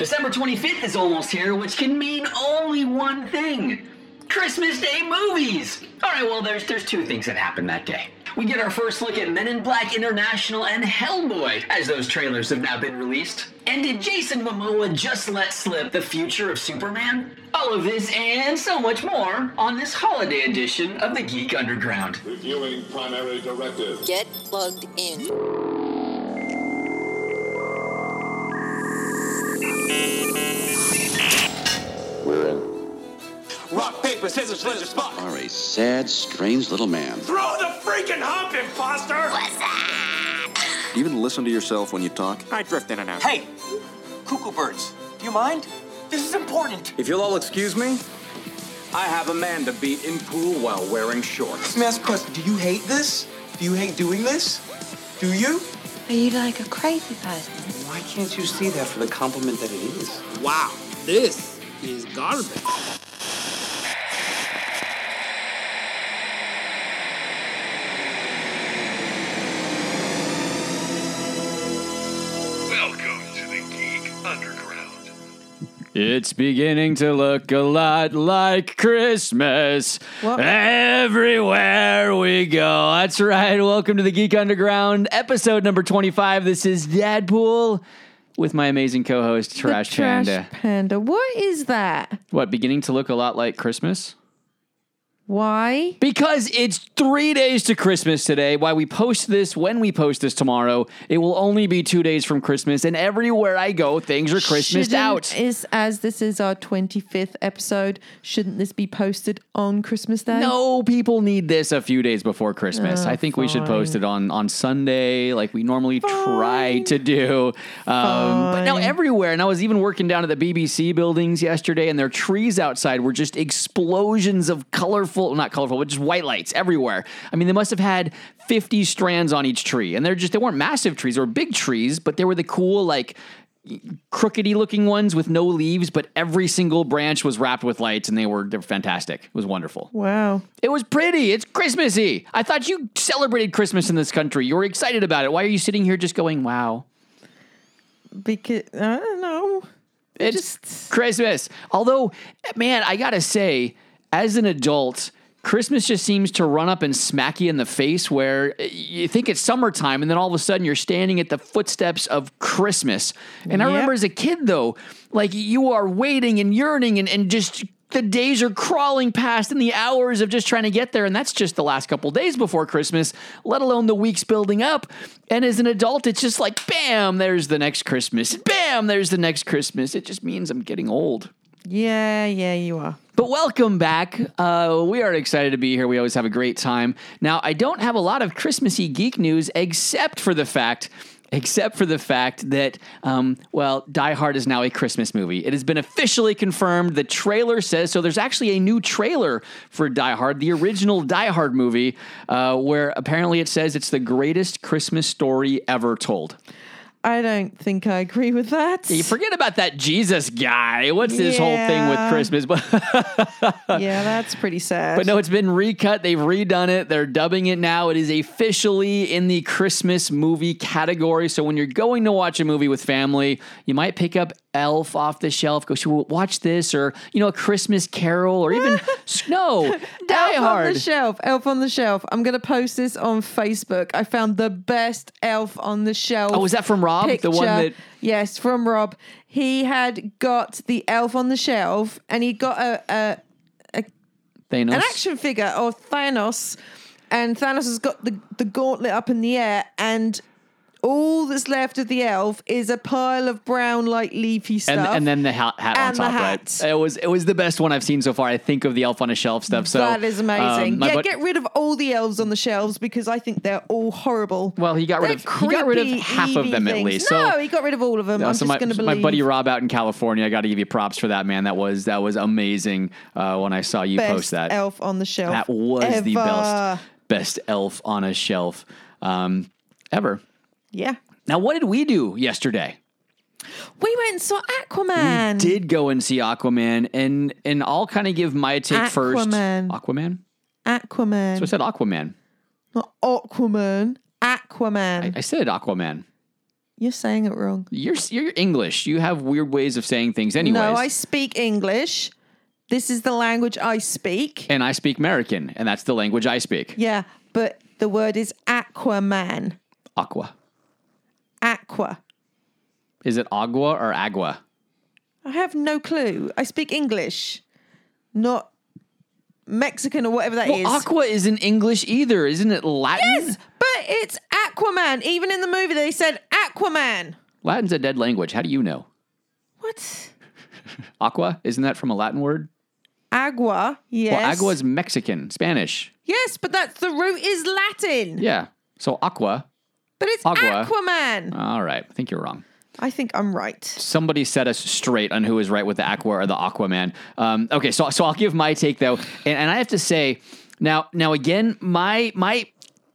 December 25th is almost here, which can mean only one thing Christmas Day movies! Alright, well, there's, there's two things that happen that day. We get our first look at Men in Black International and Hellboy, as those trailers have now been released. And did Jason Momoa just let slip the future of Superman? All of this and so much more on this holiday edition of the Geek Underground. Reviewing primary directive. Get plugged in. We're in. Rock, paper, scissors, scissors, spot. are a sad, strange little man. Throw the freaking hump, imposter! Do you even listen to yourself when you talk? I drift in and out. Hey, cuckoo birds, do you mind? This is important. If you'll all excuse me, I have a man to beat in pool while wearing shorts. Let me ask a question. Do you hate this? Do you hate doing this? Do you? Are you like a crazy person? Why can't you see that for the compliment that it is? Wow, this is garbage. Welcome to the Geek Underground. It's beginning to look a lot like Christmas everywhere we go. That's right. Welcome to the Geek Underground, episode number 25. This is Dadpool with my amazing co host, Trash, Panda. Trash Panda. Panda. What is that? What, beginning to look a lot like Christmas? Why? Because it's three days to Christmas today. Why we post this when we post this tomorrow, it will only be two days from Christmas. And everywhere I go, things are Christmased Shouldn't- out. Is as this is our twenty fifth episode. Shouldn't this be posted on Christmas Day? No, people need this a few days before Christmas. Oh, I think we should post it on on Sunday, like we normally try to do. Um, but now everywhere, and I was even working down at the BBC buildings yesterday, and their trees outside were just explosions of colorful, not colorful, but just white lights everywhere. I mean, they must have had fifty strands on each tree, and they're just they weren't massive trees; they were big trees, but they were the cool like crookedy looking ones with no leaves, but every single branch was wrapped with lights and they were they're fantastic. It was wonderful. Wow. It was pretty. It's Christmassy. I thought you celebrated Christmas in this country. You were excited about it. Why are you sitting here just going, wow? Because I don't know. It's Just- Christmas. Although, man, I gotta say, as an adult, Christmas just seems to run up and smack you in the face where you think it's summertime and then all of a sudden you're standing at the footsteps of Christmas. And I remember as a kid though, like you are waiting and yearning and, and just the days are crawling past and the hours of just trying to get there. And that's just the last couple days before Christmas, let alone the weeks building up. And as an adult, it's just like, bam, there's the next Christmas. Bam, there's the next Christmas. It just means I'm getting old. Yeah, yeah, you are. But welcome back. Uh, we are excited to be here. We always have a great time. Now, I don't have a lot of Christmassy geek news except for the fact. Except for the fact that, um, well, Die Hard is now a Christmas movie. It has been officially confirmed. The trailer says so. There's actually a new trailer for Die Hard, the original Die Hard movie, uh, where apparently it says it's the greatest Christmas story ever told. I don't think I agree with that. You forget about that Jesus guy. What's this whole thing with Christmas? Yeah, that's pretty sad. But no, it's been recut. They've redone it. They're dubbing it now. It is officially in the Christmas movie category. So when you're going to watch a movie with family, you might pick up Elf off the shelf. Go, should watch this? Or, you know, a Christmas Carol or even Snow. Die Elf on the shelf. Elf on the shelf. I'm going to post this on Facebook. I found the best Elf on the shelf. Oh, was that from Rob? The one that- Yes, from Rob. He had got the Elf on the shelf, and he got a, a Thanos. an action figure of Thanos, and Thanos has got the, the gauntlet up in the air, and all that's left of the elf is a pile of brown, like leafy stuff. and, and then the hat, hat on top, hat. right? It was it was the best one I've seen so far. I think of the elf on a shelf stuff. So that is amazing. um, yeah, bud- get rid of all the elves on the shelves because I think they're all horrible. Well, he got rid They're of he got rid of half of them at things. least. No, so he got rid of all of them. No, I'm so just my, going to believe. my buddy Rob out in California, I got to give you props for that, man. That was that was amazing uh, when I saw you best post that. elf on the shelf. that was the best best elf on a shelf um, ever. Yeah. Now, what did we do yesterday? We went and saw Aquaman. We Did go and see Aquaman, and and I'll kind of give my take first. Aquaman. Aquaman. Aquaman. So I said Aquaman. Not Aquaman. Aquaman. I said Aquaman. You're saying it wrong. You're you're English. You have weird ways of saying things, anyways. No, I speak English. This is the language I speak. and I speak American, and that's the language I speak. Yeah, but the word is Aquaman. Aqua. Aqua. Is it agua or agua? I have no clue. I speak English, not Mexican or whatever that is. Well, aqua isn't English either, isn't it? Latin. Yes, but it's Aquaman. Even in the movie, they said Aquaman. Latin's a dead language. How do you know? What? Aqua isn't that from a Latin word? Agua. Yes. Well, agua is Mexican, Spanish. Yes, but that's the root is Latin. Yeah. So aqua. But it's Agua. Aquaman. All right. I think you're wrong. I think I'm right. Somebody set us straight on who is right with the Aqua or the Aquaman. Um, okay, so so I'll give my take though, and, and I have to say now now again my my.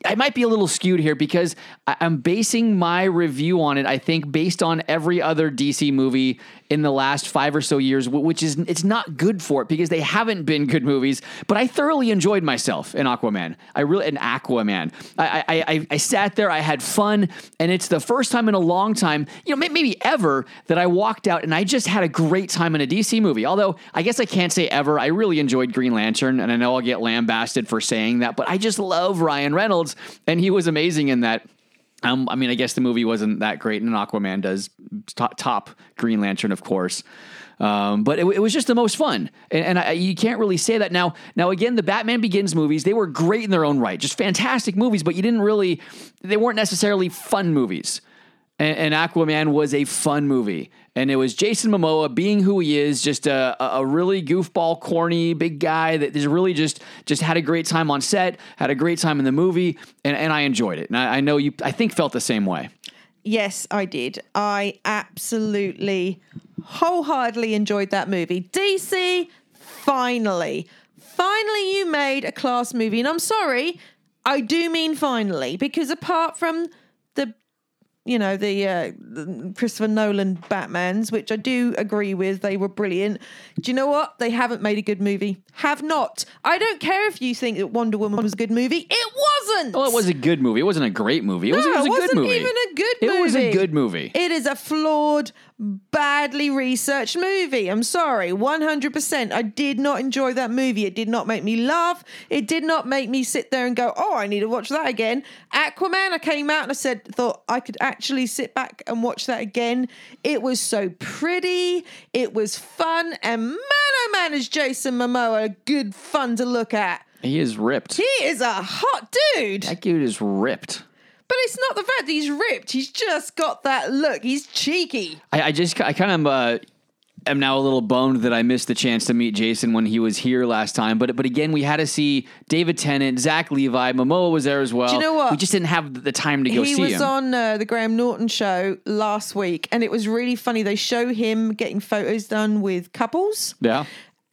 I might be a little skewed here because I- I'm basing my review on it. I think based on every other DC movie in the last five or so years, which is it's not good for it because they haven't been good movies. But I thoroughly enjoyed myself in Aquaman. I really in Aquaman. I I, I, I sat there. I had fun, and it's the first time in a long time, you know, maybe ever, that I walked out and I just had a great time in a DC movie. Although I guess I can't say ever. I really enjoyed Green Lantern, and I know I'll get lambasted for saying that, but I just love Ryan Reynolds, and he was amazing in that. Um, I mean, I guess the movie wasn't that great, and Aquaman does top, top Green Lantern, of course. Um, but it, it was just the most fun, and, and I, you can't really say that now. Now, again, the Batman Begins movies they were great in their own right, just fantastic movies, but you didn't really, they weren't necessarily fun movies. And, and Aquaman was a fun movie, and it was Jason Momoa being who he is, just a, a really goofball, corny, big guy that is really just just had a great time on set, had a great time in the movie, and, and I enjoyed it. And I, I know you, I think, felt the same way. Yes, I did. I absolutely wholeheartedly enjoyed that movie. DC, finally. Finally, you made a class movie. And I'm sorry, I do mean finally, because apart from you know the, uh, Christopher Nolan Batmans, which I do agree with. They were brilliant. Do you know what? They haven't made a good movie. Have not. I don't care if you think that Wonder Woman was a good movie. It wasn't. Well, it was a good movie. It wasn't a great movie. It was, No, it was a it good wasn't movie. even a good Movie. It was a good movie. It is a flawed, badly researched movie. I'm sorry, 100%. I did not enjoy that movie. It did not make me laugh. It did not make me sit there and go, "Oh, I need to watch that again." Aquaman, I came out and I said, thought I could actually sit back and watch that again. It was so pretty. It was fun, and man, oh man, is Jason Momoa good fun to look at. He is ripped. He is a hot dude. That dude is ripped. But it's not the fact that he's ripped. He's just got that look. He's cheeky. I, I just I kind of uh, am now a little bummed that I missed the chance to meet Jason when he was here last time. But but again, we had to see David Tennant, Zach Levi, Momoa was there as well. Do you know what? We just didn't have the time to go he see him. He was on uh, the Graham Norton show last week, and it was really funny. They show him getting photos done with couples. yeah.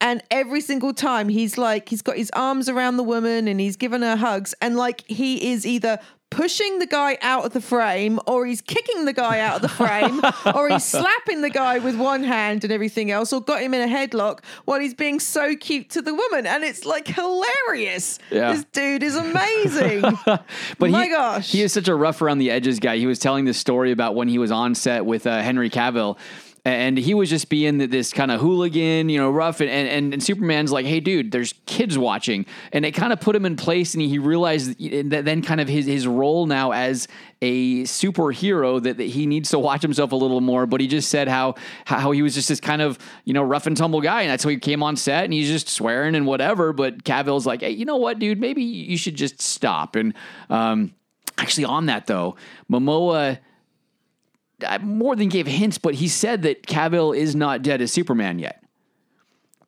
And every single time he's like, he's got his arms around the woman and he's giving her hugs. And like, he is either pushing the guy out of the frame or he's kicking the guy out of the frame or he's slapping the guy with one hand and everything else or got him in a headlock while he's being so cute to the woman. And it's like hilarious. Yeah. This dude is amazing. But My he, gosh. he is such a rough around the edges guy. He was telling this story about when he was on set with uh, Henry Cavill. And he was just being this kind of hooligan, you know, rough. And, and, and Superman's like, hey, dude, there's kids watching. And it kind of put him in place. And he realized that then kind of his, his role now as a superhero that, that he needs to watch himself a little more. But he just said how, how he was just this kind of, you know, rough and tumble guy. And that's how he came on set and he's just swearing and whatever. But Cavill's like, hey, you know what, dude, maybe you should just stop. And, um, Actually, on that though, Momoa more than gave hints, but he said that Cavill is not dead as Superman yet.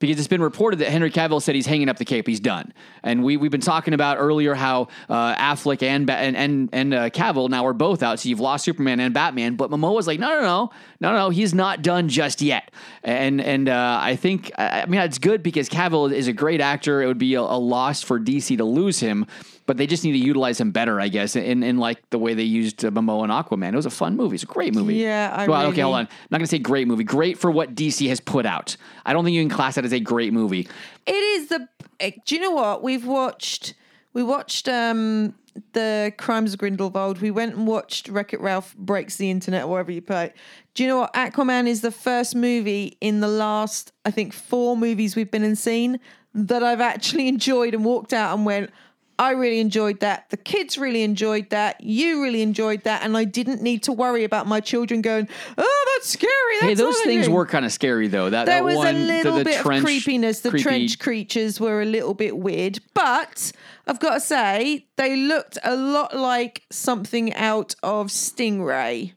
Because it's been reported that Henry Cavill said he's hanging up the cape, he's done, and we we've been talking about earlier how uh, Affleck and and and, and uh, Cavill now are both out, so you've lost Superman and Batman. But Momoa's like, no, no, no, no, no, he's not done just yet, and and uh, I think I I mean it's good because Cavill is a great actor. It would be a, a loss for DC to lose him, but they just need to utilize him better, I guess, in, in like the way they used uh, Momoa and Aquaman. It was a fun movie. It's a great movie. Yeah, I well, okay, hold on. I'm not gonna say great movie. Great for what DC has put out. I don't think you can class that as a great movie. It is the. eh, Do you know what we've watched? We watched um the Crimes of Grindelwald. We went and watched Wreck It Ralph Breaks the Internet, or wherever you it. Do you know what? Aquaman is the first movie in the last, I think, four movies we've been and seen that I've actually enjoyed and walked out and went, I really enjoyed that. The kids really enjoyed that. You really enjoyed that. And I didn't need to worry about my children going, oh, that's scary. That's hey, those things were kind of scary though. That There that was one, a little the, the bit trench, of creepiness. The creepy- trench creatures were a little bit weird, but I've got to say they looked a lot like something out of Stingray,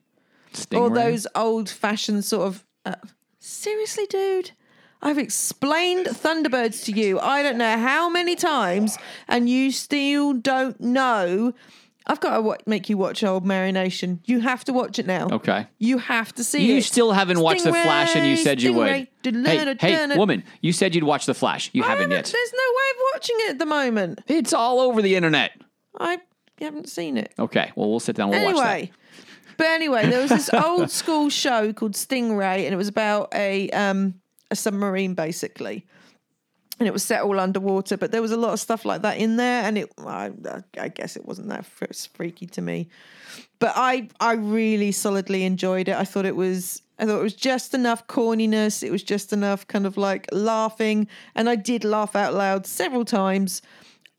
or those old-fashioned sort of. Uh, seriously, dude. I've explained Thunderbirds to you. I don't know how many times, and you still don't know. I've got to wa- make you watch Old Marination. You have to watch it now. Okay. You have to see You it. still haven't watched The Flash, and you said you would. Stingray, Hey, hey, woman! You said you'd watch The Flash. You I haven't yet. There's no way of watching it at the moment. It's all over the internet. I haven't seen it. Okay, well, we'll sit down. We'll watch that. anyway, but anyway, there was this old school show called Stingray, and it was about a um a submarine basically. And it was set all underwater, but there was a lot of stuff like that in there, and it I, I guess it wasn't that fr- freaky to me. But I I really solidly enjoyed it. I thought it was I thought it was just enough corniness. It was just enough kind of like laughing, and I did laugh out loud several times.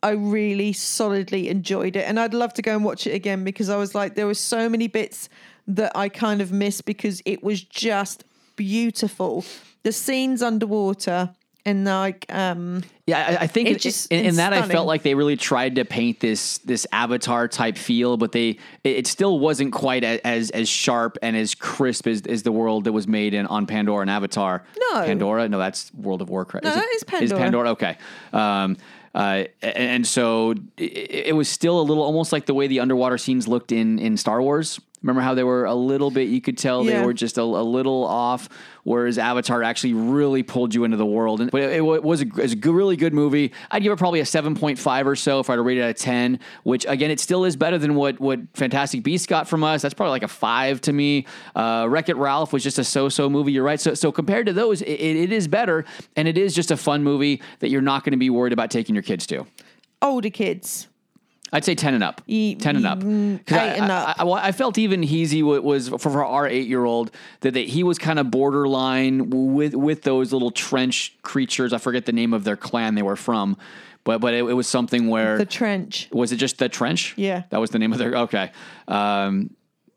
I really solidly enjoyed it, and I'd love to go and watch it again because I was like, there were so many bits that I kind of missed because it was just beautiful. The scenes underwater and like um Yeah, I, I think It just- in, in that I felt like they really tried to paint this this Avatar type feel, but they it, it still wasn't quite as as sharp and as crisp as, as the world that was made in on Pandora and Avatar. No. Pandora. No, that's World of Warcraft. No, it- that is Is Pandora. Pandora okay? Um, uh, and, and so it, it was still a little almost like the way the underwater scenes looked in in Star Wars. Remember how they were a little bit? You could tell they were just a, a little off, whereas Avatar actually really pulled you into the world. And but it, it was a, it was a good, really good movie. I'd give it probably a seven point five or so if I were to rate it out of ten. Which again, it still is better than what what Fantastic Beasts got from us. That's probably like a five to me. Uh, Wreck It Ralph was just a so so movie. You're right. So so compared to those, it, it, it is better, and it is just a fun movie that you're not going to be worried about taking your kids to. older kids. I'd say ten and up. Ye- ten and up. 'Cause eight I, and up. I, I, felt even Heezy wa- was for, for our eight year old that, that he was kind of borderline with with those little trench creatures. I forget the name of their clan they were from, but but it, it was something where The trench. was it just the trench? Yeah. that was the name of their. Okay. Um,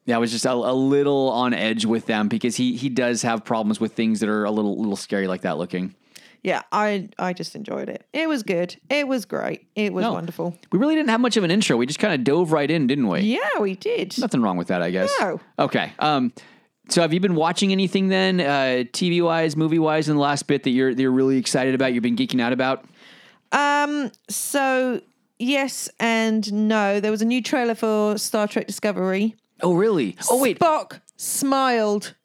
yeah, I was just a, a little on edge with them because he he does have problems with things that are a little little scary like that looking. Yeah, I I just enjoyed it. It was good. It was great. It was No. wonderful. We really didn't have much of an intro. We just kind of dove right in, didn't we? Yeah, we did. Nothing wrong with that, I guess. No. Okay. Um, so have you been watching anything then, uh, TV wise, movie wise, in the last bit that you're that you're really excited about? You've been geeking out about. Um. So yes and no. There was a new trailer for Star Trek Discovery. Oh, really? Oh, wait. Spock smiled.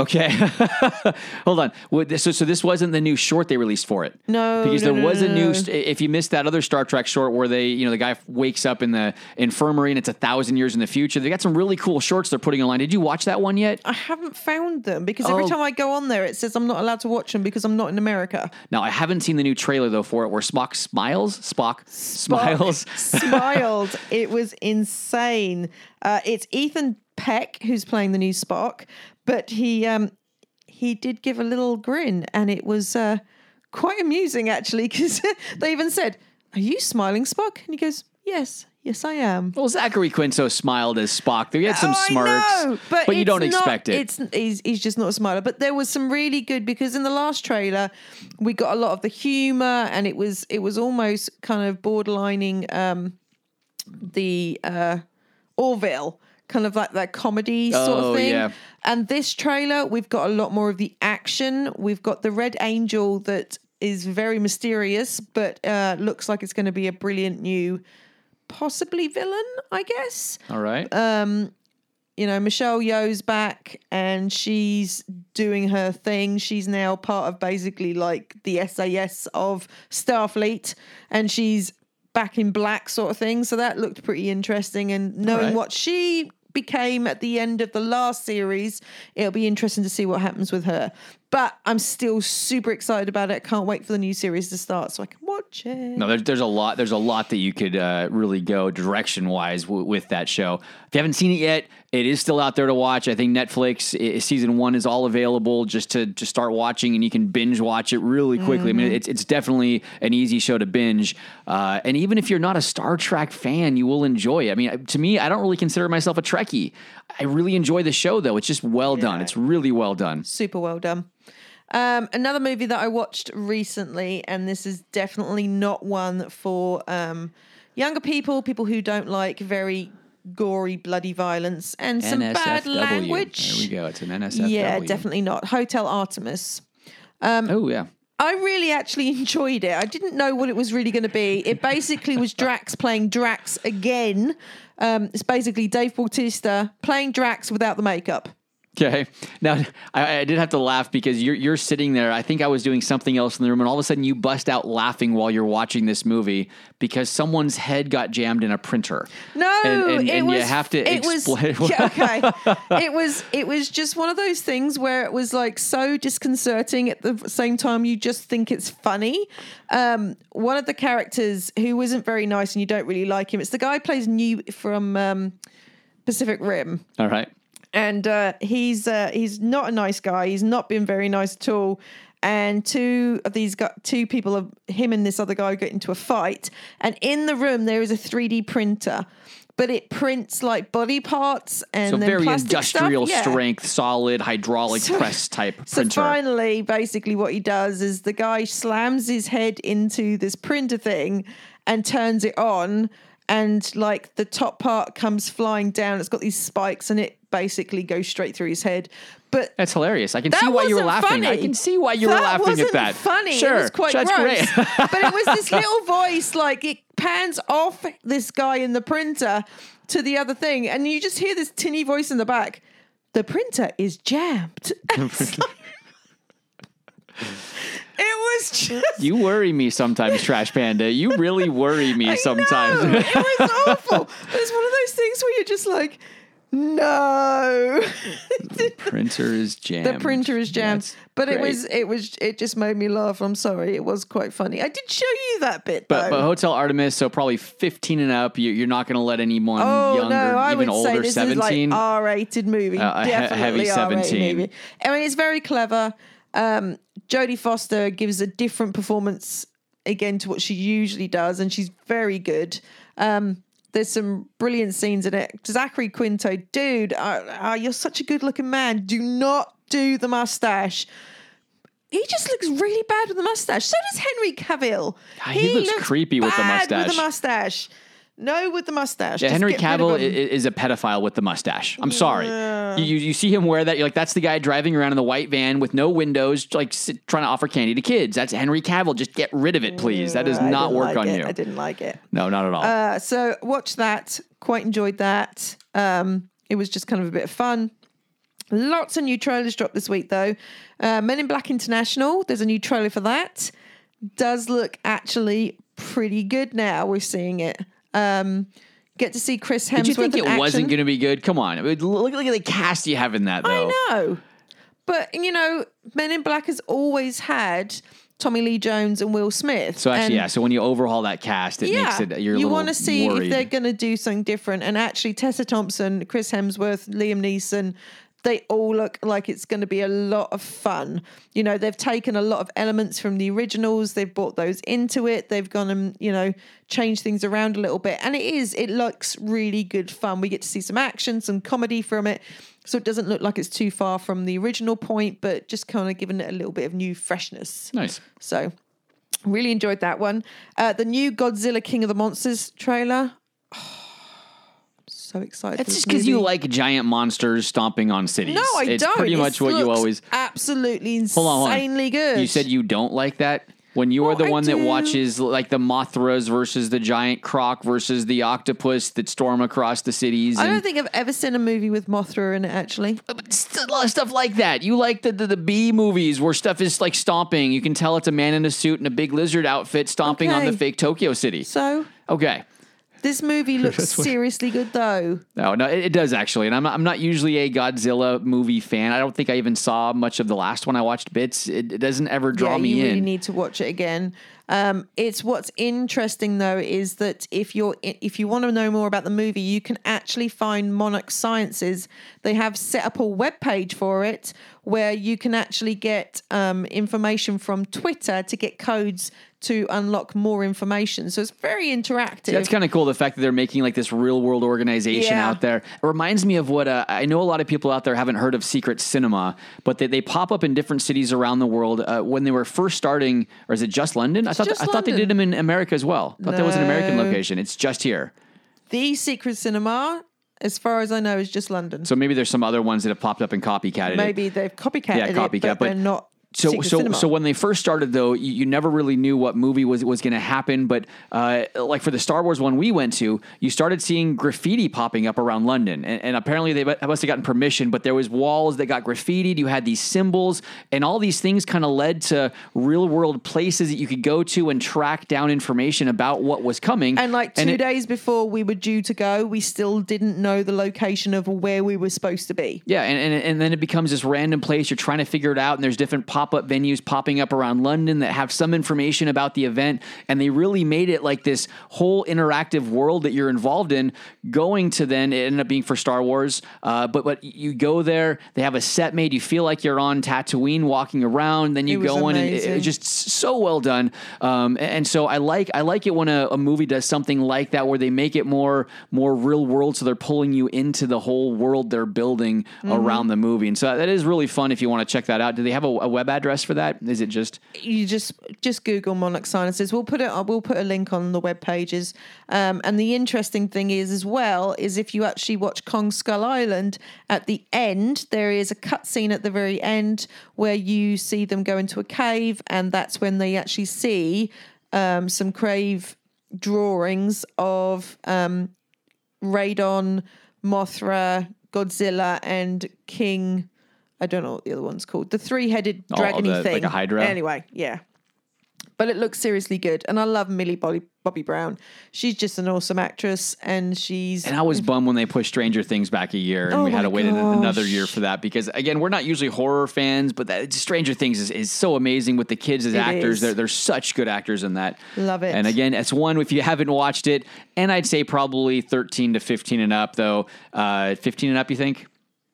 Okay. Hold on. So, so this wasn't the new short they released for it. No, because no, there no, was no, a new. If you missed that other Star Trek short where they, you know, the guy wakes up in the infirmary and it's a thousand years in the future. They got some really cool shorts they're putting online. Did you watch that one yet? I haven't found them because every Oh. time I go on there, it says I'm not allowed to watch them because I'm not in America. Now I haven't seen the new trailer though for it where Spock smiles. Spock, smiles. smiled. It was insane. Uh, it's Ethan Peck who's playing the new Spock, but he um, he did give a little grin, and it was uh, quite amusing actually because they even said, "Are you smiling, Spock?" And he goes, "Yes, yes, I am." Well, Zachary Quinto smiled as Spock. There, He had some Oh, I know, but, you don't not- expect it. It's he's, he's just not a smiler. But there was some really good because in the last trailer we got a lot of the humor, and it was it was almost kind of borderlining um, the uh, Orville, kind of like that comedy sort Oh, of thing. yeah. And this trailer, we've got a lot more of the action. We've got the Red Angel that is very mysterious, but uh, looks like it's going to be a brilliant new, possibly villain, I guess All right. um, you know, Michelle Yeoh's back and she's doing her thing. She's now part of basically like the SAS of Starfleet and she's back in black sort of thing. So that looked pretty interesting. And knowing right. what she became at the end of the last series, it'll be interesting to see what happens with her. But I'm still super excited about it. Can't wait for the new series to start so I can watch it. No, there's there's a lot there's a lot that you could uh, really go direction wise w- with that show. If you haven't seen it yet, it is still out there to watch. I think Netflix i season one is all available just to just start watching, and you can binge watch it really quickly. I mean, it's it's definitely an easy show to binge, uh, and even if you're not a Star Trek fan, you will enjoy it. I mean, to me, I don't really consider myself a Trekkie. I really enjoy the show though. It's just well done. It's really well done. Super well done. Um, another movie that I watched recently, and this is definitely not one for um, younger people, people who don't like very gory, bloody violence and some bad language. There we go. It's an NSFW. Yeah, definitely not. Hotel Artemis. oh yeah. I really actually enjoyed it. I didn't know what it was really going to be. It basically was Drax playing Drax again. Um, it's basically Dave Bautista playing Drax without the makeup. Okay. Now I, I did have to laugh because you're you're sitting there. I think I was doing something else in the room, and all of a sudden you bust out laughing while you're watching this movie because someone's head got jammed in a printer. No, and, and, it and was, you have to it explain. Was, yeah, okay, it was it was just one of those things where it was like so disconcerting at the same time you just think it's funny. Um, one of the characters who isn't very nice and you don't really like him. It's the guy who plays Newt from um, Pacific Rim. all right. And uh, he's uh, he's not a nice guy. He's not been very nice at all. And two of these got two people of him and this other guy get into a fight. And in the room there is a 3D printer, but it prints like body parts and So very industrial stuff. Yeah. strength, solid hydraulic So- press type So printer. finally, basically, what he does is the guy slams his head into this printer thing and turns it on, and like the top part comes flying down. It's got these spikes, and it basically go straight through his head. But That's hilarious. I can see why you were laughing. I can see why you were That laughing wasn't at that. Funny, Sure, it was quite that's gross. great. but it was this little voice, like it pans off this guy in the printer to the other thing, and you just hear this tinny voice in the back. The printer is jammed. It was just. You worry me sometimes, Trash Panda. You really worry me sometimes. No, it was awful. It's one of those things where you're just like, no. The printer is jammed. the printer is jammed. That's but it was, it was, it just made me laugh. I'm sorry. It was quite funny. I did show you that bit, But, but Hotel Artemis, so probably 15 and up. You, you're not going to let anyone Oh younger, no! I even would older, say this 17. is like R-rated movie, Uh, a definitely heavy R-rated 17. movie. I mean, it's very clever. Um, Jodie Foster gives a different performance again to what she usually does, and she's very good. Um, there's some brilliant scenes in it. Zachary Quinto, dude, uh, uh, you're such a good-looking man. Do not do the mustache. He just looks really bad with the mustache. So does Henry Cavill. He looks creepy with the bad With mustache. the mustache. No, with the mustache. yeah, Just Henry get rid of Cavill i- him. is a pedophile with the mustache. I'm sorry. You, you, you see him wear that, you're like, that's the guy driving around in the white van with no windows, like sit, trying to offer candy to kids. That's Henry Cavill. Just get rid of it, please. That does I not didn't work like on it. you. I didn't like it. No, not at all. Uh, so watch that. Quite enjoyed that. Um, it was just kind of a bit of fun. Lots of new trailers dropped this week, though. Uh, Men in Black International. There's a new trailer for that. Does look actually pretty good now. We're seeing it. Um, get to see Chris Hemsworth. Did you think it action. wasn't going to be good? Come on. Look, look at the cast you have in that, though. I know. But, you know, Men in Black has always had Tommy Lee Jones and Will Smith. So actually, And- yeah. So when you overhaul that cast, it makes it you're a you want to see worried. if they're going to do something different. And actually, Tessa Thompson, Chris Hemsworth, Liam Neeson, they all look like it's going to be a lot of fun. You know, they've taken a lot of elements from the originals, they've brought those into it, they've gone and, you know, changed things around a little bit. And it is, it looks really good fun. We get to see some action, some comedy from it. So it doesn't look like it's too far from the original point, but just kind of giving it a little bit of new freshness. nice. So really enjoyed that one. Uh, the new Godzilla King of the Monsters trailer. I'm so excited. It's just because you like giant monsters stomping on cities. No, I it's don't. pretty much what you always. absolutely Hold on, hold on. insanely good. You said you don't like that. When you are the I one that watches like the Mothras versus the giant croc versus the octopus that storm across the cities. I don't think I've ever seen a movie with Mothra in it. Actually, But a lot of stuff like that. You like the, the the B movies where stuff is like stomping. You can tell it's a man in a suit and a big lizard outfit stomping on the fake Tokyo city. so Okay. This movie looks seriously good, though. No, no, it, it does actually, and I'm I'm not usually a Godzilla movie fan. I don't think I even saw much of the last one. I watched bits. It, it doesn't ever draw yeah, me you in. really need to watch it again. Um, it's what's interesting though is that if you're if you want to know more about the movie, you can actually find Monarch Sciences. They have set up a web page for it where you can actually get um, information from Twitter to get codes to unlock more information. So it's very interactive. That's kind of cool. The fact that they're making like this real world organization Yeah. out there. It reminds me of what uh, I know. A lot of people out there haven't heard of Secret Cinema, but they, they pop up in different cities around the world. Uh, when they were first starting, or is it just London? I thought just I thought they did them in America as well. I thought that was an American location. It's just here. the Secret Cinema, as far as I know, is just London. So maybe there's some other ones that have popped up and copycatted it. Maybe they've copycatted Yeah, it, copycat, but, but- they're not. So so Cinema. so when they first started though you, you never really knew what movie was was going to happen but uh, like for the star wars one we went to you started seeing graffiti popping up around london and, and apparently they must have gotten permission but there was walls that got graffitied you had these symbols and all these things kind of led to real world places that you could go to and track down information about what was coming And like two it- days before we were due to go, we still didn't know the location of where we were supposed to be. Yeah, and, and and then it becomes this random place. You're trying to figure it out, and there's different pop up venues popping up around London that have some information about the event, and they really made it like this whole interactive world that you're involved in. Going to then it ended up being for Star Wars, uh, but but you go there, they have a set made. You feel like you're on Tatooine, walking around. Then you go in, and it, amazing. it's just so well done. Um, and, and so I like I like it when a, a movie does something like that, where they make it more more real world, so they're pulling you into the whole world they're building Mm-hmm. around the movie. And so that is really fun if you want to check that out. Do they have a, a web address for that? Is it just You just just Google Monarch Sciences. We'll put it. We'll put a link on the web pages. Um, and the interesting thing is, as well, is if you actually watch Kong Skull Island at the end, there is a cutscene at the very end where you see them go into a cave, and that's when they actually see um, some Crave drawings of um, Rodan, Mothra, Godzilla, and King. I don't know what the other one's called. The three-headed Oh, dragony the- thing. like a Hydra? Anyway, yeah. But it looks seriously good, and I love Millie Bobby, Bobby Brown. She's just an awesome actress, and she's And I was bummed when they pushed Stranger Things back a year, and Oh we had to wait an- another year for that because again, we're not usually horror fans, but that Stranger Things is, is so amazing with the kids as It actors. is. They're they're such good actors in that. Love it. And again, it's one if you haven't watched it, and I'd say probably thirteen to fifteen and up though. Uh, fifteen and up, you think?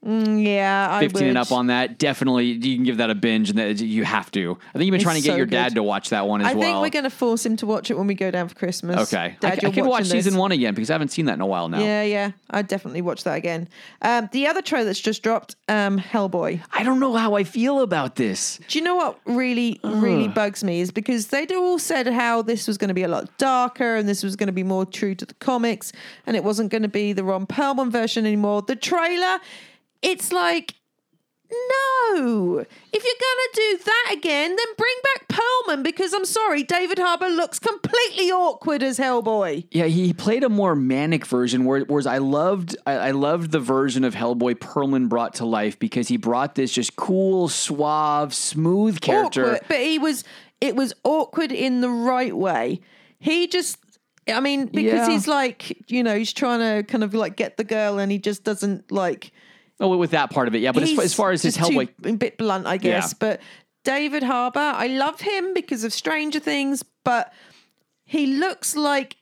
Mm, yeah, I 15 and up on that. Definitely, you can give that a binge, and that you have to. I think you've been It's trying to get so your dad good. to watch that one as I well. I think we're going to force him to watch it when we go down for Christmas. Okay, Dad, I, I could watch watching season one again because I haven't seen that in a while now. Yeah, yeah. I'd definitely watch that again. Um, the other trailer that's just dropped, um, Hellboy. I don't know how I feel about this. Do you know what really, really bugs me is because they all said how this was going to be a lot darker and this was going to be more true to the comics and it wasn't going to be the Ron Perlman version anymore. The trailer, it's like, no. If you're going to do that again, then bring back Perlman because I'm sorry, David Harbour looks completely awkward as Hellboy. Yeah, he played a more manic version. where- Whereas I loved, I, I loved the version of Hellboy Perlman brought to life because he brought this just cool, suave, smooth character. Awkward, but he was it was awkward in the right way. He just I mean, because Yeah. he's like, you know, he's trying to kind of like get the girl and he just doesn't like Oh, with that part of it, yeah. But as, far- as far as his Hellboy, a bit blunt, I guess. Yeah. But David Harbour, I love him because of Stranger Things, but he looks like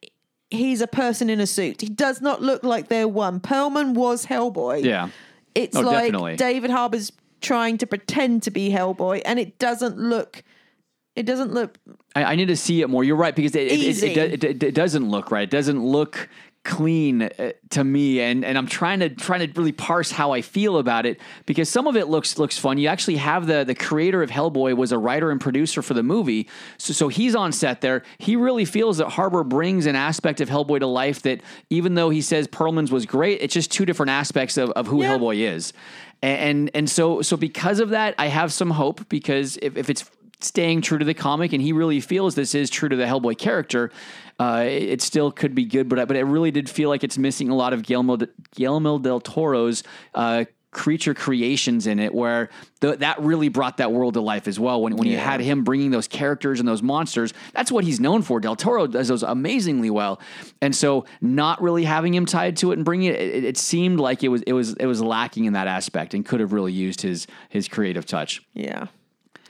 he's a person in a suit. He does not look like they're one. Perlman was Hellboy. yeah. It's Oh, like definitely. David Harbour's trying to pretend to be Hellboy, and it doesn't look. It doesn't look. I, I need to see it more. You're right because it, it, it, it, it doesn't look right. It doesn't look clean uh, to me, and and I'm trying to trying to really parse how I feel about it because some of it looks looks fun. You actually have the the creator of Hellboy was a writer and producer for the movie, so so he's on set there. He really feels that Harbour brings an aspect of Hellboy to life that even though he says Perlman's was great, it's just two different aspects of, of who Yeah. Hellboy is. And and so so because of that, I have some hope because if, if it's staying true to the comic and he really feels this is true to the Hellboy character, uh, it, it still could be good. But but it really did feel like it's missing a lot of Guillermo, Guillermo del Toro's. Uh, creature creations in it where the, that really brought that world to life as well. When, when you had him bringing those characters and those monsters, that's what he's known for. Del Toro does those amazingly well. And so not really having him tied to it and bringing it, it, it seemed like it was, it was, it was lacking in that aspect and could have really used his, his creative touch. Yeah.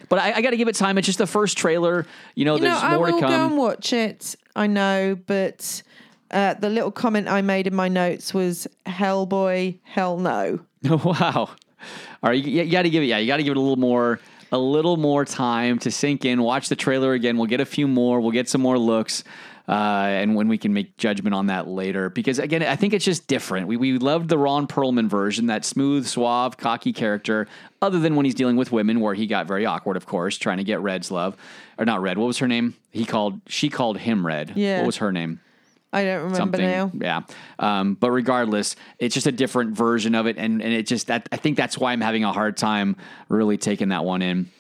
But I, I got to give it time. It's just the first trailer. You know, You know, there's I more will to go and come. watch it. I know, but uh, the little comment I made in my notes was Hellboy, hell no. wow. All right, you, you got to give it. Yeah, you got to give it a little more, a little more time to sink in. Watch the trailer again. We'll get a few more. We'll get some more looks. Uh, and when we can make judgment on that later, because again, I think it's just different. We we loved the Ron Perlman version, that smooth, suave, cocky character. Other than when he's dealing with women, where he got very awkward, of course, trying to get Red's love, or not Red. What was her name? He called. She called him Red. Yeah. What was her name? I don't remember something. now. Yeah. Um, but regardless, it's just a different version of it, and and it just that I think that's why I'm having a hard time really taking that one in.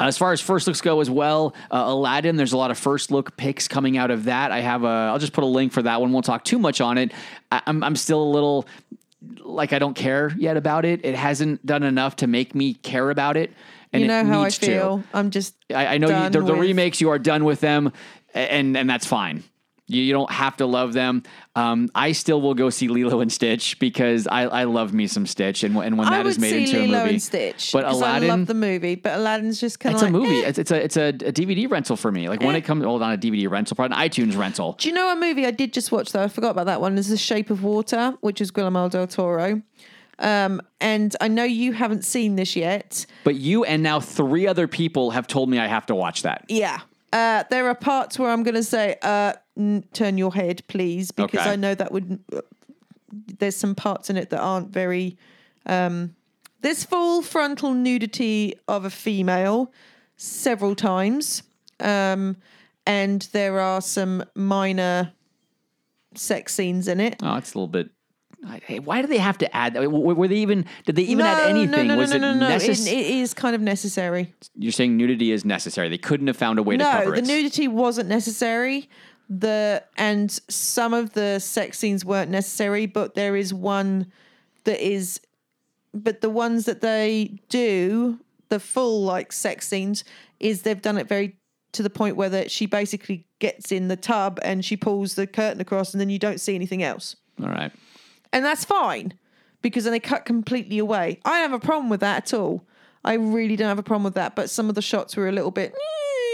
As far as first looks go as well, uh, Aladdin, there's a lot of first look picks coming out of that. I have a, I'll just put a link for that one. Won't talk too much on it. I, I'm, I'm still a little like I don't care yet about it. It hasn't done enough to make me care about it. And you know how I needs to. feel. I'm just. I, I know you, the, the remakes. You are done with them, and and that's fine. You, you don't have to love them. Um, I still will go see Lilo and Stitch because I, I love me some Stitch, and, and when I that is made into Lilo a movie, Stitch. but Aladdin, I love the movie, but Aladdin's just kind of it's like, a movie. eh. It's, it's a it's a, DVD rental for me. Like when it comes, hold on, a DVD rental, probably an iTunes rental. Do you know a movie I did just watch though? I forgot about that one. Is The Shape of Water, which is Guillermo del Toro. Um, and I know you haven't seen this yet. But you and now three other people have told me I have to watch that. Yeah. Uh, there are parts where I'm going to say, uh, n- turn your head, please, because Okay. I know that would. There's some parts in it that aren't very. Um, there's full frontal nudity of a female several times. Um, and there are some minor sex scenes in it. Oh, it's a little bit. Hey, Why do they have to add? that? Were they even? Did they even add anything? No, no, Was no, it no, no. It, it is kind of necessary. You're saying nudity is necessary. They couldn't have found a way to no, cover the it. nudity wasn't necessary. The and some of the sex scenes weren't necessary, but there is one that is. But the ones that they do, the full like sex scenes, is they've done it very to the point where that she basically gets in the tub and she pulls the curtain across, and then you don't see anything else. All right. And that's fine because then they cut completely away. I don't have a problem with that at all. I really don't have a problem with that. But some of the shots were a little bit, "Eh,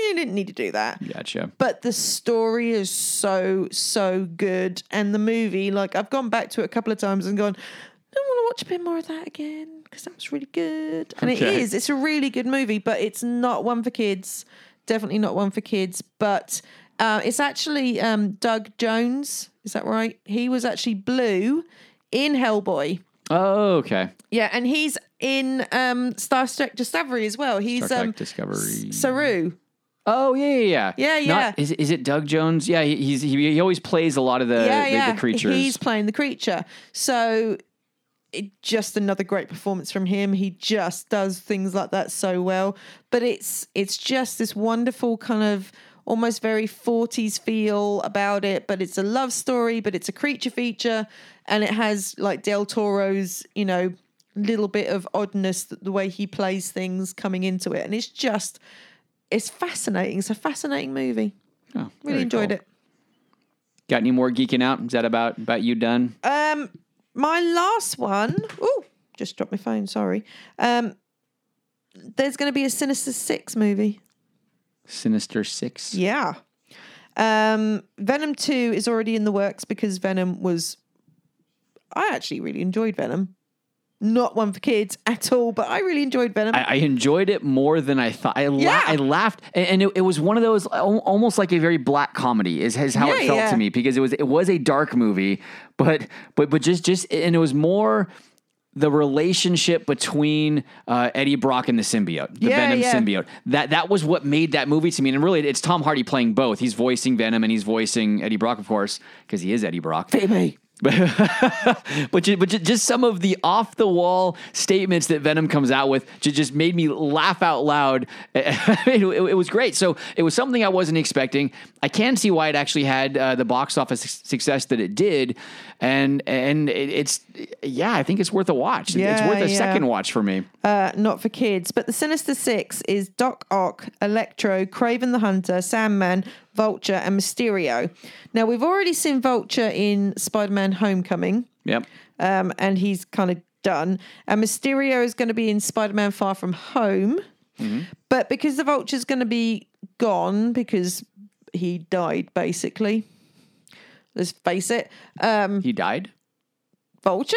you didn't need to do that. Gotcha. But the story is so, so good. And the movie, like, I've gone back to it a couple of times and gone, I want to watch a bit more of that again because that was really good. And it Okay. is. It's a really good movie, but it's not one for kids. Definitely not one for kids. But uh, it's actually um, Doug Jones. Is that right? He was actually Blue in Hellboy. Oh, okay. Yeah, and he's in um, Star Trek Discovery as well. He's Star Trek um, Discovery. Saru. Oh yeah, yeah, yeah. Yeah, Not- yeah. is, it Doug Jones? Yeah, he, he's he, he always plays a lot of the yeah, the, yeah. the creatures. He's playing the creature. So it, just another great performance from him. He just does things like that so well. But it's it's just this wonderful kind of almost very 40s feel about it, but it's a love story, but it's a creature feature and it has like Del Toro's, you know, little bit of oddness the way he plays things coming into it and it's just it's fascinating. It's a fascinating movie. Oh, Really enjoyed cool. it. Got any more geeking out? Is that about about you done? Um, my last one. Oh, just dropped my phone. Sorry. Um, there's going to be a Sinister Six movie. Sinister Six. Yeah. Um, Venom Two is already in the works because Venom was. I actually really enjoyed Venom. Not one for kids at all, but I really enjoyed Venom. I, I enjoyed it more than I thought. I, la- Yeah. I laughed, and, and it, it was one of those almost like a very black comedy. Is, is how it felt yeah. to me because it was it was a dark movie, but but but just just and it was more the relationship between uh, Eddie Brock and the symbiote, the Yeah, Venom yeah. symbiote. That that was what made that movie to me. And really, it's Tom Hardy playing both. He's voicing Venom and he's voicing Eddie Brock, of course, because he is Eddie Brock. Baby. but ju- but just some of the off the wall statements that Venom comes out with just made me laugh out loud. it, it- it was great. So it was something I wasn't expecting. I can see why it actually had uh, the box office success that it did, and and it, it's yeah, I think it's worth a watch. it's worth a yeah. second watch for me. Uh, not for kids. But the Sinister Six is Doc Ock, Electro, Kraven the Hunter, Sandman, Vulture, and Mysterio. Now, we've already seen Vulture in Spider Man Homecoming, Yep. um, and he's kind of done. And Mysterio is going to be in Spider Man Far From Home. But because the Vulture's going to be gone because he died, basically. Let's face it. Um, He died. Vulture?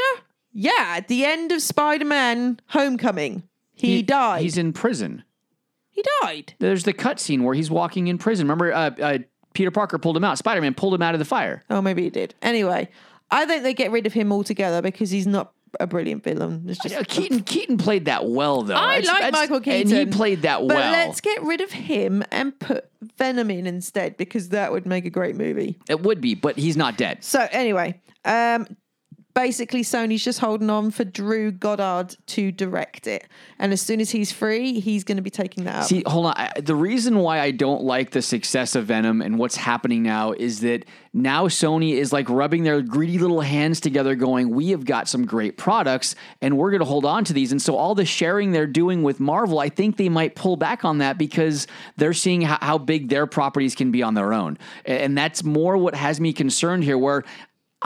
Yeah, at the end of Spider Man Homecoming, he, died. He's in prison. He died. There's the cutscene where he's walking in prison. Remember, uh, uh, Peter Parker pulled him out. Spider Man pulled him out of the fire. Oh, maybe he did. Anyway, I think they get rid of him altogether because he's not a brilliant villain. It's just Uh, Keaton Keaton played that well though. I That's- like Michael Keaton, and he played that but well. let's get rid of him and put Venom in instead because that would make a great movie. It would be, but he's not dead. So anyway, um, basically Sony's just holding on for Drew Goddard to direct it, and as soon as he's free, he's going to be taking that up. See, hold on. I, the reason why I don't like the success of Venom and what's happening now is that now Sony is like rubbing their greedy little hands together, going, "We have got some great products, and we're going to hold on to these." And so all the sharing they're doing with Marvel, I think they might pull back on that because they're seeing how, how big their properties can be on their own, and that's more what has me concerned here. Where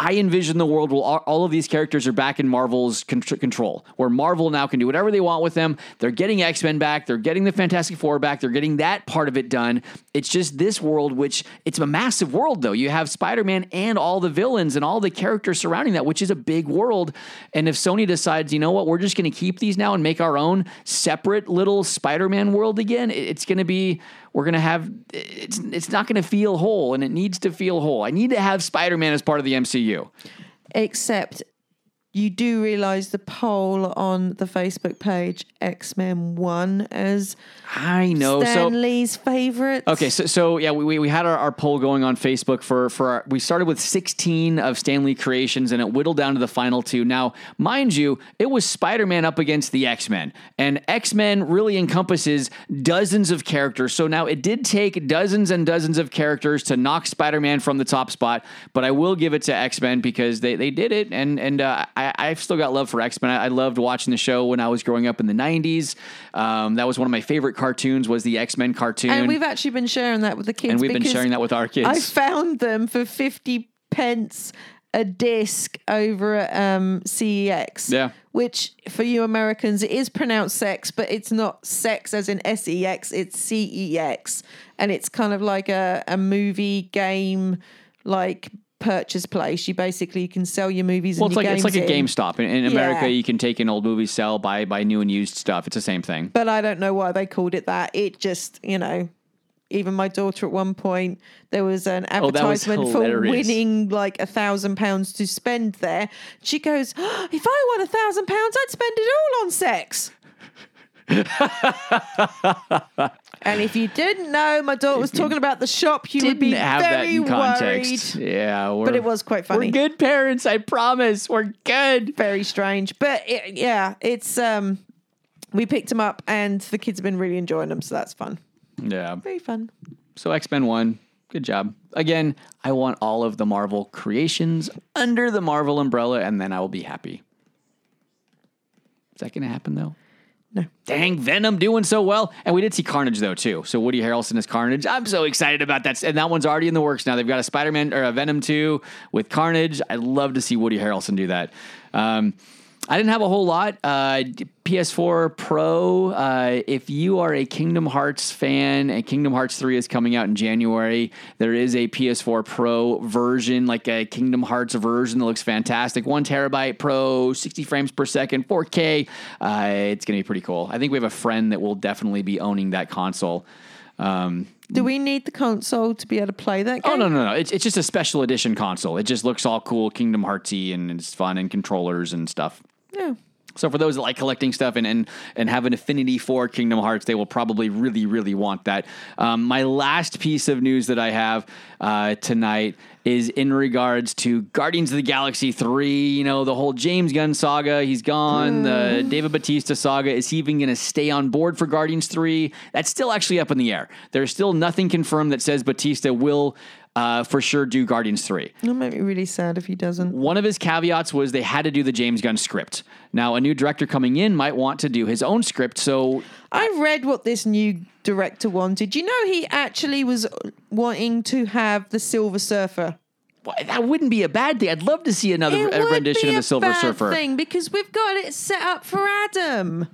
I envision the world where all, of these characters are back in Marvel's con- control, where Marvel now can do whatever they want with them. They're getting X Men back, they're getting the Fantastic Four back, they're getting that part of it done. It's just this world, which it's a massive world, though. You have Spider Man and all the villains and all the characters surrounding that, which is a big world. And if Sony decides, you know what, we're just going to keep these now and make our own separate little Spider Man world again, it- it's going to be we're gonna have it's it's not gonna feel whole and it needs to feel whole. I need to have Spider-Man as part of the MCU. Except you do realize the poll on the Facebook page X Men One as I know. Stan so Lee's favorite. Okay, so so yeah, we, we, had our, our poll going on Facebook for for our, we started with 16 of Stan Lee creations and it whittled down to the final two. Now, mind you, it was Spider-Man up against the X-Men. And X-Men really encompasses dozens of characters. So now it did take dozens and dozens of characters to knock Spider-Man from the top spot, but I will give it to X-Men because they, they did it and and uh, I I've still got love for X-Men. I, I loved watching the show when I was growing up in the 90s. Um, that was one of my favorite cartoons was the X-Men cartoon. And we've actually been sharing that with the kids. And we've been sharing that with our kids. I found them for 50 pence a disc over at um, CEX. Yeah. Which for you Americans, it is pronounced sex, but it's not sex as in S E X, it's C E X. And it's kind of like a, a movie game, like purchase place. You basically can sell your movies Well, and it's like it's like a in. GameStop in, in America. Yeah. You can take an old movie, sell, buy buy new and used stuff. It's the same thing. but I don't know why they called it that. It just, you know, even my daughter at one point, there was an Oh, was advertisement for winning like a thousand pounds to spend there. She goes, "Oh, if I won a thousand pounds, I'd spend it all on sex. and if you didn't know, my daughter was talking about the shop, you would be very in context. worried. Yeah, we're, But it was quite funny. We're good parents. I promise. We're good. Very strange, but it, yeah, it's um, we picked them up, and the kids have been really enjoying them, so that's fun. Yeah. Very fun. So X Men One. Good job. Again, I want all of the Marvel creations under the Marvel umbrella, and then I will be happy. Is that going to happen though? No. Dang, Venom doing so well. And we did see Carnage though too. So Woody Harrelson as Carnage. I'm so excited about that. And that one's already in the works now. They've got a Spider-Man or a Venom 2 with Carnage. I'd love to see Woody Harrelson do that. Um, I didn't have a whole lot. Uh, PS4 Pro. Uh, if you are a Kingdom Hearts fan, and Kingdom Hearts 3 is coming out in January, there is a PS4 Pro version, like a Kingdom Hearts version that looks fantastic. One terabyte Pro, 60 frames per second, 4K. Uh, it's going to be pretty cool. I think we have a friend that will definitely be owning that console. Um, Do we need the console to be able to play that game? Oh no no no! It's it's just a special edition console. It just looks all cool, Kingdom Heartsy, and it's fun and controllers and stuff. Yeah. So for those that like collecting stuff and and, and have an affinity for Kingdom Hearts, they will probably really really want that. Um, my last piece of news that I have uh, tonight is in regards to Guardians of the Galaxy 3, you know, the whole James Gunn saga. He's gone. The David Batista saga. Is he even going to stay on board for Guardians 3? That's still actually up in the air. There's still nothing confirmed that says Batista will uh, for sure do Guardians 3. It'll make me really sad if he doesn't. One of his caveats was they had to do the James Gunn script. Now, a new director coming in might want to do his own script, so I read what this new director wanted. You know, he actually was wanting to have the Silver Surfer. Well, that wouldn't be a bad thing. I'd love to see another It rendition be of the Silver Surfer. thing because we've got it set up for Adam.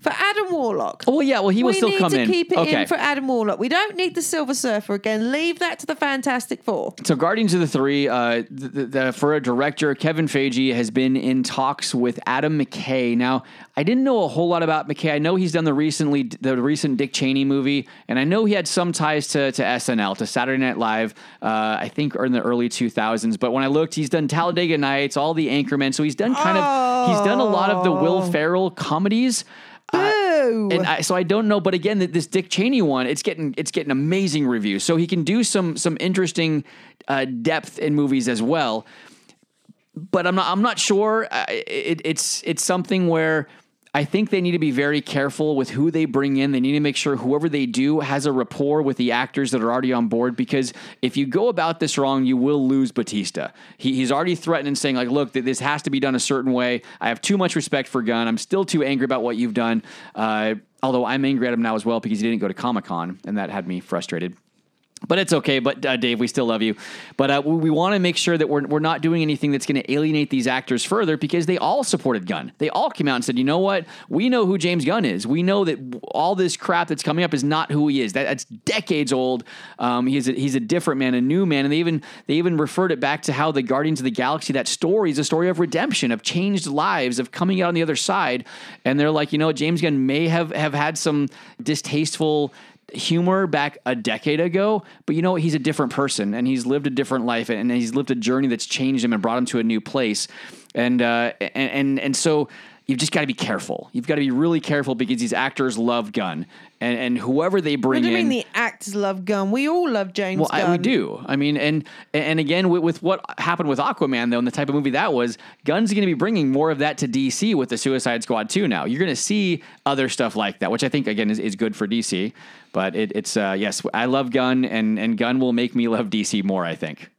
For Adam Warlock. Oh, yeah, well, he will we still need to keep it Okay. in for Adam Warlock. We don't need the Silver Surfer again. Leave that to the Fantastic Four. So, Guardians of the Three, uh, the, the, the, for a director, Kevin Feige has been in talks with Adam McKay. Now, I didn't know a whole lot about McKay. I know he's done the recently the recent Dick Cheney movie, and I know he had some ties to, to SNL, to Saturday Night Live. Uh, I think in the early 2000s. But when I looked, he's done Talladega Nights, all the Anchorman. So he's done kind of he's done a lot of the Will Ferrell comedies. Boo! and I, so I don't know, but again, this Dick Cheney one, it's getting it's getting amazing reviews. So he can do some some interesting uh, depth in movies as well. But I'm not I'm not sure. Uh, it, it's it's something where I think they need to be very careful with who they bring in. They need to make sure whoever they do has a rapport with the actors that are already on board. Because if you go about this wrong, you will lose Batista. He, he's already threatening, saying like, "Look, th- this has to be done a certain way." I have too much respect for Gunn. I'm still too angry about what you've done. Uh, although I'm angry at him now as well because he didn't go to Comic Con, and that had me frustrated. But it's okay. But uh, Dave, we still love you. But uh, we, want to make sure that we're, we're not doing anything that's going to alienate these actors further because they all supported Gunn. They all came out and said, you know what? We know who James Gunn is. We know that all this crap that's coming up is not who he is. That, that's decades old. Um, he's a, he's a different man, a new man, and they even they even referred it back to how the Guardians of the Galaxy that story is a story of redemption, of changed lives, of coming out on the other side. And they're like, you know, James Gunn may have have had some distasteful humor back a decade ago, but you know he's a different person and he's lived a different life and he's lived a journey that's changed him and brought him to a new place. And uh, and and and so you've just got to be careful. You've got to be really careful because these actors love Gunn and and whoever they What bring do you in. mean the actors love Gunn? We all love James well, I, we do. I mean, and and again with, with what happened with Aquaman though, and the type of movie that was, Gunn's going to be bringing more of that to DC with the Suicide Squad too. Now you're going to see other stuff like that, which I think again is, is good for DC. But it, it's uh, yes, I love Gunn, and and Gunn will make me love DC more. I think.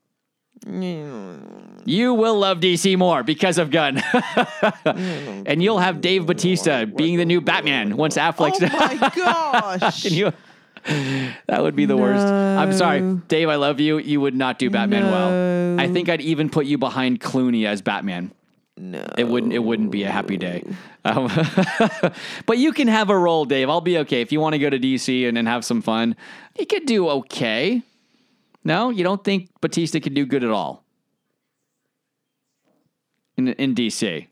You will love DC more because of Gunn, and you'll have Dave Batista being the new Batman once Affleck's. Oh my gosh! Can you? That would be the worst. I'm sorry, Dave. I love you. You would not do Batman well. I think I'd even put you behind Clooney as Batman. No, it wouldn't. It wouldn't be a happy day. Um, but you can have a role, Dave. I'll be okay if you want to go to DC and, and have some fun. You could do okay. No, you don't think Batista could do good at all in in DC.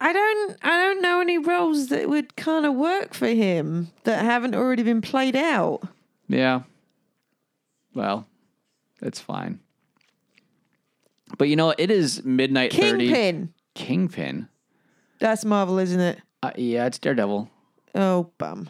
I don't I don't know any roles that would kind of work for him that haven't already been played out. Yeah. Well, it's fine. But you know, it is midnight. Kingpin. Kingpin. That's Marvel, isn't it? Uh, yeah, it's Daredevil. Oh bum.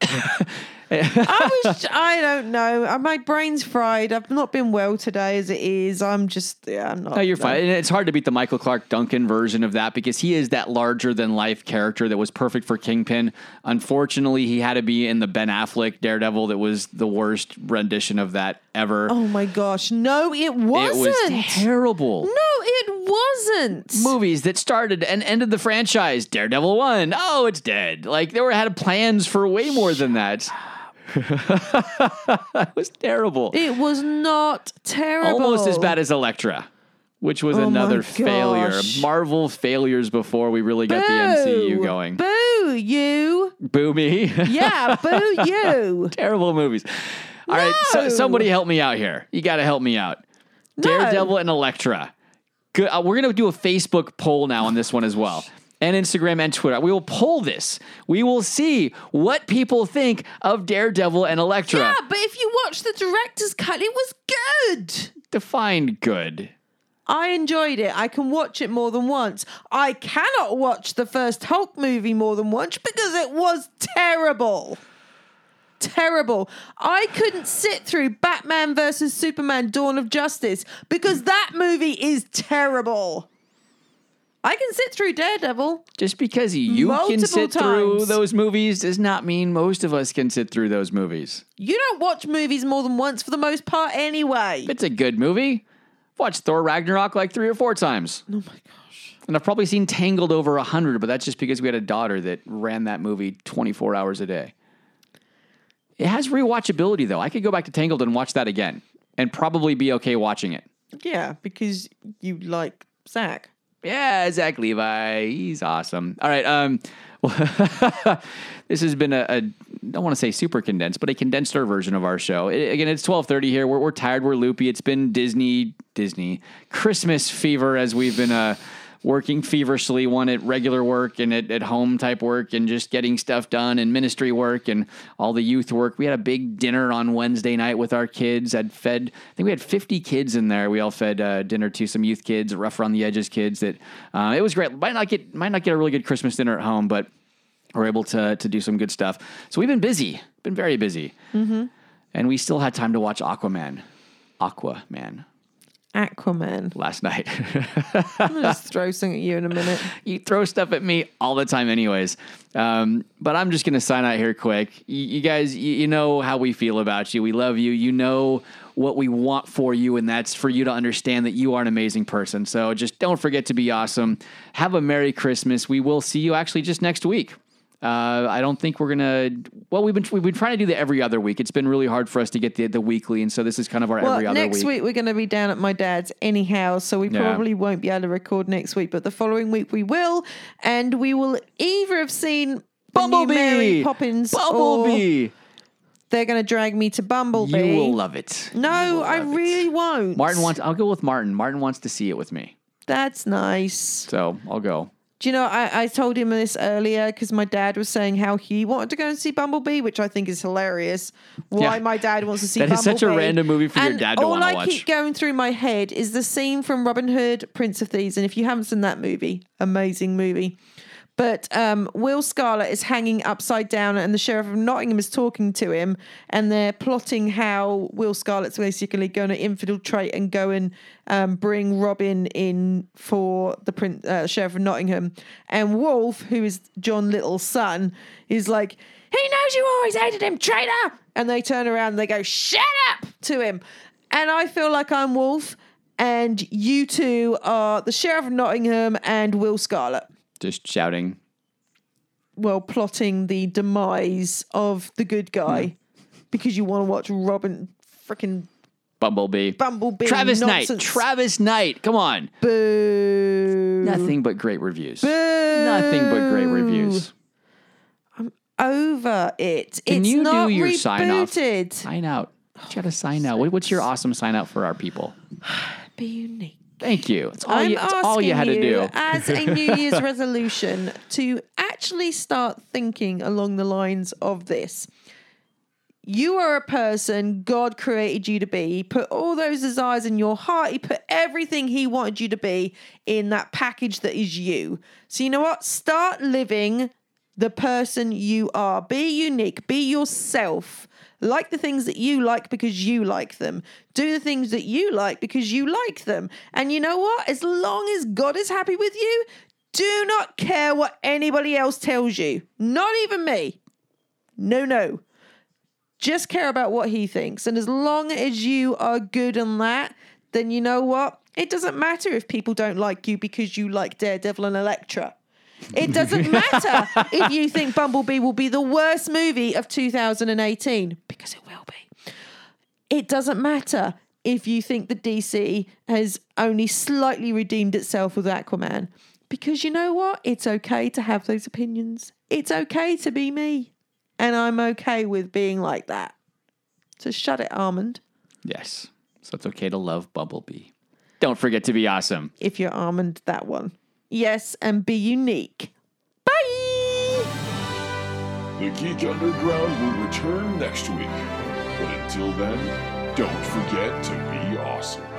I was I don't know. Uh, My brain's fried. I've not been well today as it is. I'm just yeah, I'm not No, you're fine. And it's hard to beat the Michael Clarke Duncan version of that because he is that larger than life character that was perfect for Kingpin. Unfortunately, he had to be in the Ben Affleck Daredevil that was the worst rendition of that ever. Oh my gosh. No, it it wasn't. was terrible. No, it wasn't. Movies that started and ended the franchise. Daredevil 1. Oh, it's dead. Like they were had plans for way more than that. that was terrible. It was not terrible. Almost as bad as Elektra, which was Oh another failure. Marvel failures before we really got the MCU going. Boo you. Boo me. Yeah, boo you. Terrible movies. All right, so somebody help me out here. You got to help me out. Daredevil and Elektra. Good. Uh, we're going to do a Facebook poll now on this one as well. And Instagram and Twitter. We will pull this. We will see what people think of Daredevil and Elektra. Yeah, but if you watch the director's cut, it was good. Define good. I enjoyed it. I can watch it more than once. I cannot watch the first Hulk movie more than once because it was terrible. terrible. I couldn't sit through Batman versus Superman Dawn of Justice because that movie is terrible. I can sit through Daredevil. Just because you can sit through those movies does not mean most of us can sit through those movies. You don't watch movies more than once for the most part anyway. It's a good movie. I've watched Thor Ragnarok like three or four times. Oh my gosh. And I've probably seen Tangled over a hundred, but that's just because we had a daughter that ran that movie 24 hours a day. It has rewatchability though. I could go back to Tangled and watch that again and probably be okay watching it. Yeah, because you like Zach. Yeah, Zach Levi. He's awesome. All right. Um, this has been a, don't want to say super condensed, but a condensed version of our show. It- again, it's twelve thirty here. We're, we're tired. We're loopy. It's been Disney Disney Christmas fever as we've been uh, working feverishly, one at regular work and at, at home type work, and just getting stuff done and ministry work and all the youth work. We had a big dinner on Wednesday night with our kids. I'd fed. I think we had fifty kids in there. We all fed uh, dinner to some youth kids, rough around the edges kids. That uh, it was great. Might not get might not get a really good Christmas dinner at home, but we're able to to do some good stuff. So we've been busy, been very busy, Mm-hmm. and we still had time to watch Aquaman, Aquaman Aquaman. last night. I'm gonna just throw something at you in a minute. you throw stuff at me all the time, anyways. Um, but I'm just gonna sign out here quick. You, you guys, you, you know how we feel about you. We love you. You know what we want for you, and that's for you to understand that you are an amazing person. So just don't forget to be awesome. Have a Merry Christmas. We will see you actually just next week. Uh, I don't think we're gonna. Well, we've been we've been trying to do the every other week. It's been really hard for us to get the the weekly, and so this is kind of our Well, every other week. next week. we're going to be down at my dad's anyhow, so we Yeah. probably won't be able to record next week. But the following week we will, and we will either have seen Bumblebee! Mary Poppins, or Bumblebee. they're going to drag me to Bumblebee. You will love it. No, I really won't. Martin wants. I'll go with Martin. Martin wants to see it with me, That's nice. so I'll go. Do you know, I, I told him this earlier because my dad was saying how he wanted to go and see Bumblebee, which I think is hilarious. Why Yeah. my dad wants to see That is Bumblebee. such a random movie for your And dad to all wanna I watch. keep going through my head is the scene from Robin Hood, Prince of Thieves. And if you haven't seen that movie, amazing movie. But um, Will Scarlet is hanging upside down, and the sheriff of Nottingham is talking to him, and they're plotting how Will Scarlet's basically going to infiltrate and go and um, bring Robin in for the prin- uh, sheriff of Nottingham. And Wolf, who is John Little's son, is like, "He knows you always hated him, traitor!" And they turn around and they go, "Shut up!" to him. And I feel like I'm Wolf, and you two are the sheriff of Nottingham and Will Scarlet Just shouting. well, plotting the demise of the good guy because you want to watch Robin freaking Bumblebee. Bumblebee. Travis Knight. Travis Knight. Come on. Boo. Nothing but great reviews. Boo. Nothing but great reviews. I'm over it. Can it's you not do your sign off? Sign out. You gotta sign out. What's your awesome sign out for our people? Be unique. Thank you. It's all, I'm you, it's all you had to do. as a New Year's resolution to actually start thinking along the lines of this. You are a person God created you to be. He put all those desires in your heart. He put everything He wanted you to be in that package that is you. So, you know what? Start living the person you are. Be unique. Be yourself. Like the things that you like because you like them. Do the things that you like because you like them. And you know what? As long as God is happy with you, do not care what anybody else tells you. Not even me. No, no. Just care about what he thinks. And as long as you are good on that, then you know what? It doesn't matter if people don't like you because you like Daredevil and Elektra. It doesn't matter if you think Bumblebee will be the worst movie of 2018 because it will be. It doesn't matter if you think the DC has only slightly redeemed itself with Aquaman because you know what? It's okay to have those opinions. It's okay to be me. And I'm okay with being like that. So shut it, Armand, Yes. So it's okay to love Bumblebee. Don't forget to be awesome. if you're Armand, that one. Yes, and be unique. Bye! The Geek Underground will return next week. But until then, don't forget to be awesome.